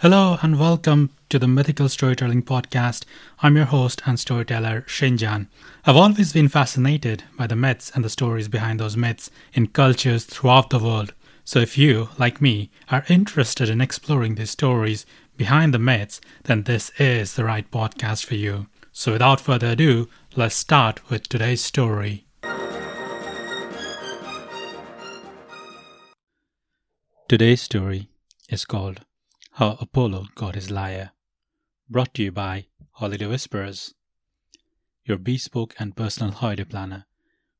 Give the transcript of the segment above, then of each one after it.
Hello and welcome to the Mythical Storytelling Podcast. I'm your host and storyteller, Shinjan. I've always been fascinated by the myths and the stories behind those myths in cultures throughout the world. So if you, like me, are interested in exploring these stories behind the myths, then this is the right podcast for you. So without further ado, let's start with today's story. Today's story is called How Apollo Got His Lyre, brought to you by Holiday Whisperers, your bespoke and personal holiday planner.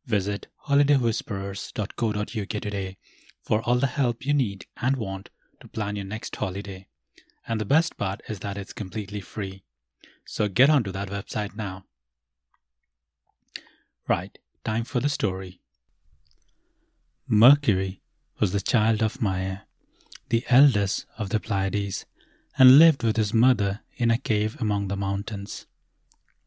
Visit holidaywhisperers.co.uk today for all the help you need and want to plan your next holiday. And the best part is that it's completely free. So get onto that website now. Right, time for the story. Mercury was the child of Maia, the eldest of the Pleiades, and lived with his mother in a cave among the mountains.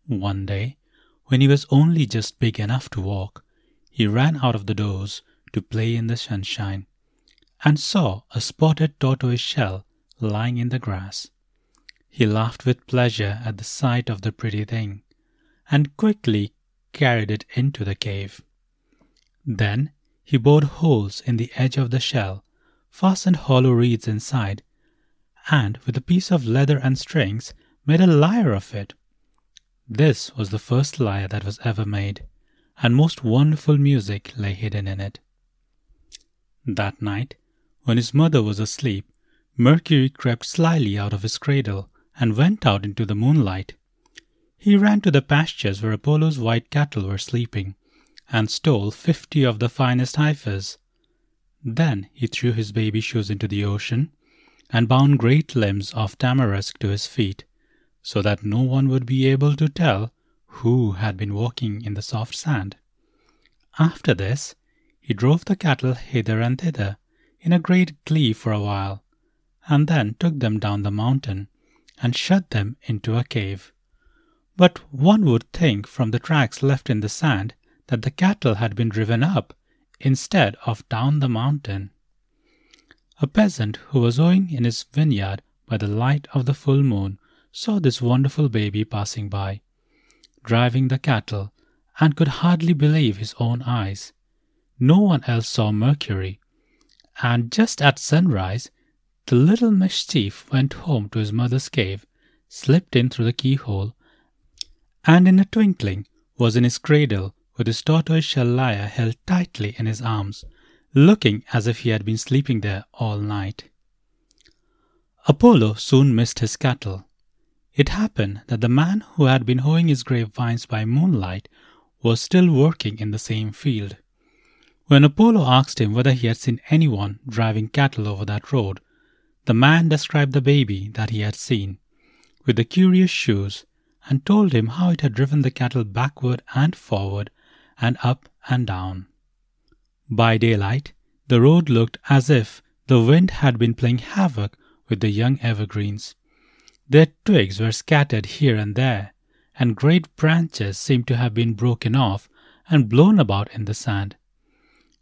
One day, when he was only just big enough to walk, he ran out of the doors to play in the sunshine and saw a spotted tortoise shell lying in the grass. He laughed with pleasure at the sight of the pretty thing and quickly carried it into the cave. Then he bored holes in the edge of the shell, fastened hollow reeds inside, and with a piece of leather and strings made a lyre of it. This was the first lyre that was ever made, and most wonderful music lay hidden in it. That night, when his mother was asleep, Mercury crept slyly out of his cradle and went out into the moonlight. He ran to the pastures where Apollo's white cattle were sleeping and stole fifty of the finest heifers. Then he threw his baby shoes into the ocean and bound great limbs of tamarisk to his feet, so that no one would be able to tell who had been walking in the soft sand. After this, he drove the cattle hither and thither in a great glee for a while, and then took them down the mountain and shut them into a cave. But one would think from the tracks left in the sand that the cattle had been driven up instead of down the mountain. A peasant who was hoeing in his vineyard by the light of the full moon saw this wonderful baby passing by, driving the cattle, and could hardly believe his own eyes. No one else saw Mercury, and just at sunrise, the little mischief went home to his mother's cave, slipped in through the keyhole, and in a twinkling was in his cradle with his tortoise-shell lyre held tightly in his arms, looking as if he had been sleeping there all night. Apollo soon missed his cattle. It happened that the man who had been hoeing his grapevines by moonlight was still working in the same field. When Apollo asked him whether he had seen anyone driving cattle over that road, the man described the baby that he had seen, with the curious shoes, and told him how it had driven the cattle backward and forward and up and down. By daylight, the road looked as if the wind had been playing havoc with the young evergreens. Their twigs were scattered here and there, and great branches seemed to have been broken off and blown about in the sand.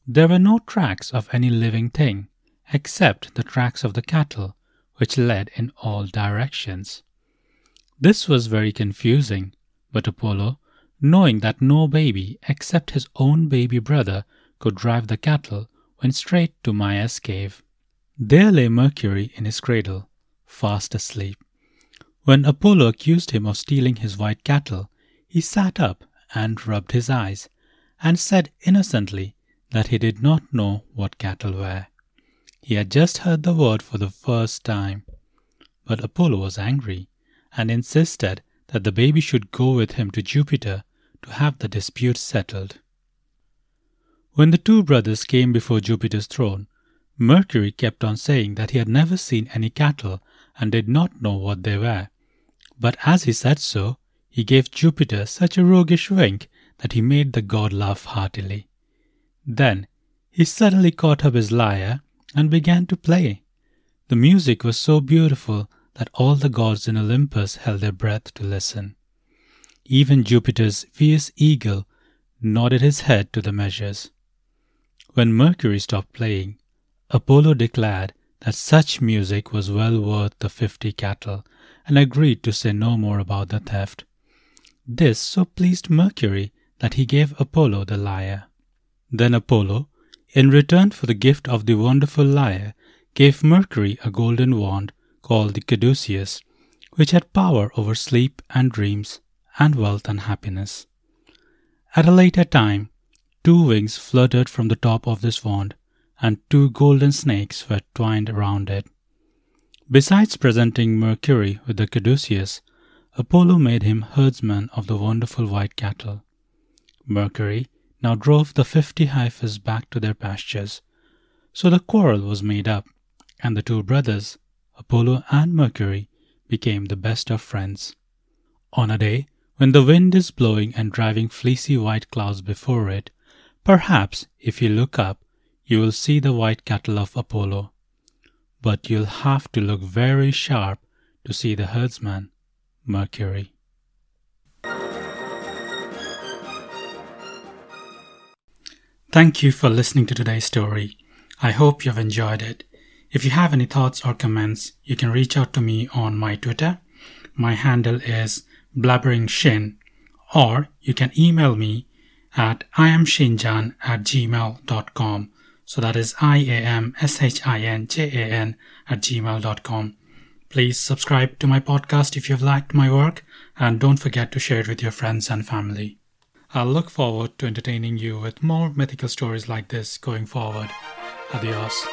There were no tracks of any living thing, except the tracks of the cattle, which led in all directions. This was very confusing, but Apollo, knowing that no baby except his own baby brother could drive the cattle, went straight to Maia's cave. There lay Mercury in his cradle, fast asleep. When Apollo accused him of stealing his white cattle, he sat up and rubbed his eyes, and said innocently that he did not know what cattle were. He had just heard the word for the first time. But Apollo was angry and insisted that the baby should go with him to Jupiter to have the dispute settled. When the two brothers came before Jupiter's throne, Mercury kept on saying that he had never seen any cattle and did not know what they were. But as he said so, he gave Jupiter such a roguish wink that he made the god laugh heartily. Then he suddenly caught up his lyre and began to play. The music was so beautiful that all the gods in Olympus held their breath to listen. Even Jupiter's fierce eagle nodded his head to the measures. When Mercury stopped playing, Apollo declared that such music was well worth the fifty cattle and agreed to say no more about the theft. This so pleased Mercury that he gave Apollo the lyre. Then Apollo, in return for the gift of the wonderful lyre, gave Mercury a golden wand called the caduceus, which had power over sleep and dreams, and wealth and happiness. At a later time, two wings fluttered from the top of this wand, and two golden snakes were twined around it. Besides presenting Mercury with the caduceus, Apollo made him herdsman of the wonderful white cattle. Mercury now drove the fifty heifers back to their pastures. So the quarrel was made up, and the two brothers, Apollo and Mercury, became the best of friends. On a day when the wind is blowing and driving fleecy white clouds before it, perhaps if you look up, you will see the white cattle of Apollo. But you'll have to look very sharp to see the herdsman, Mercury. Thank you for listening to today's story. I hope you've enjoyed it. If you have any thoughts or comments, you can reach out to me on my Twitter. My handle is blabberingshin, or you can email me at iamshinjan at gmail.com. So that is I-A-M-S-H-I-N-J-A-N at gmail.com. Please subscribe to my podcast if you've liked my work, and don't forget to share it with your friends and family. I'll look forward to entertaining you with more mythical stories like this going forward. Adios.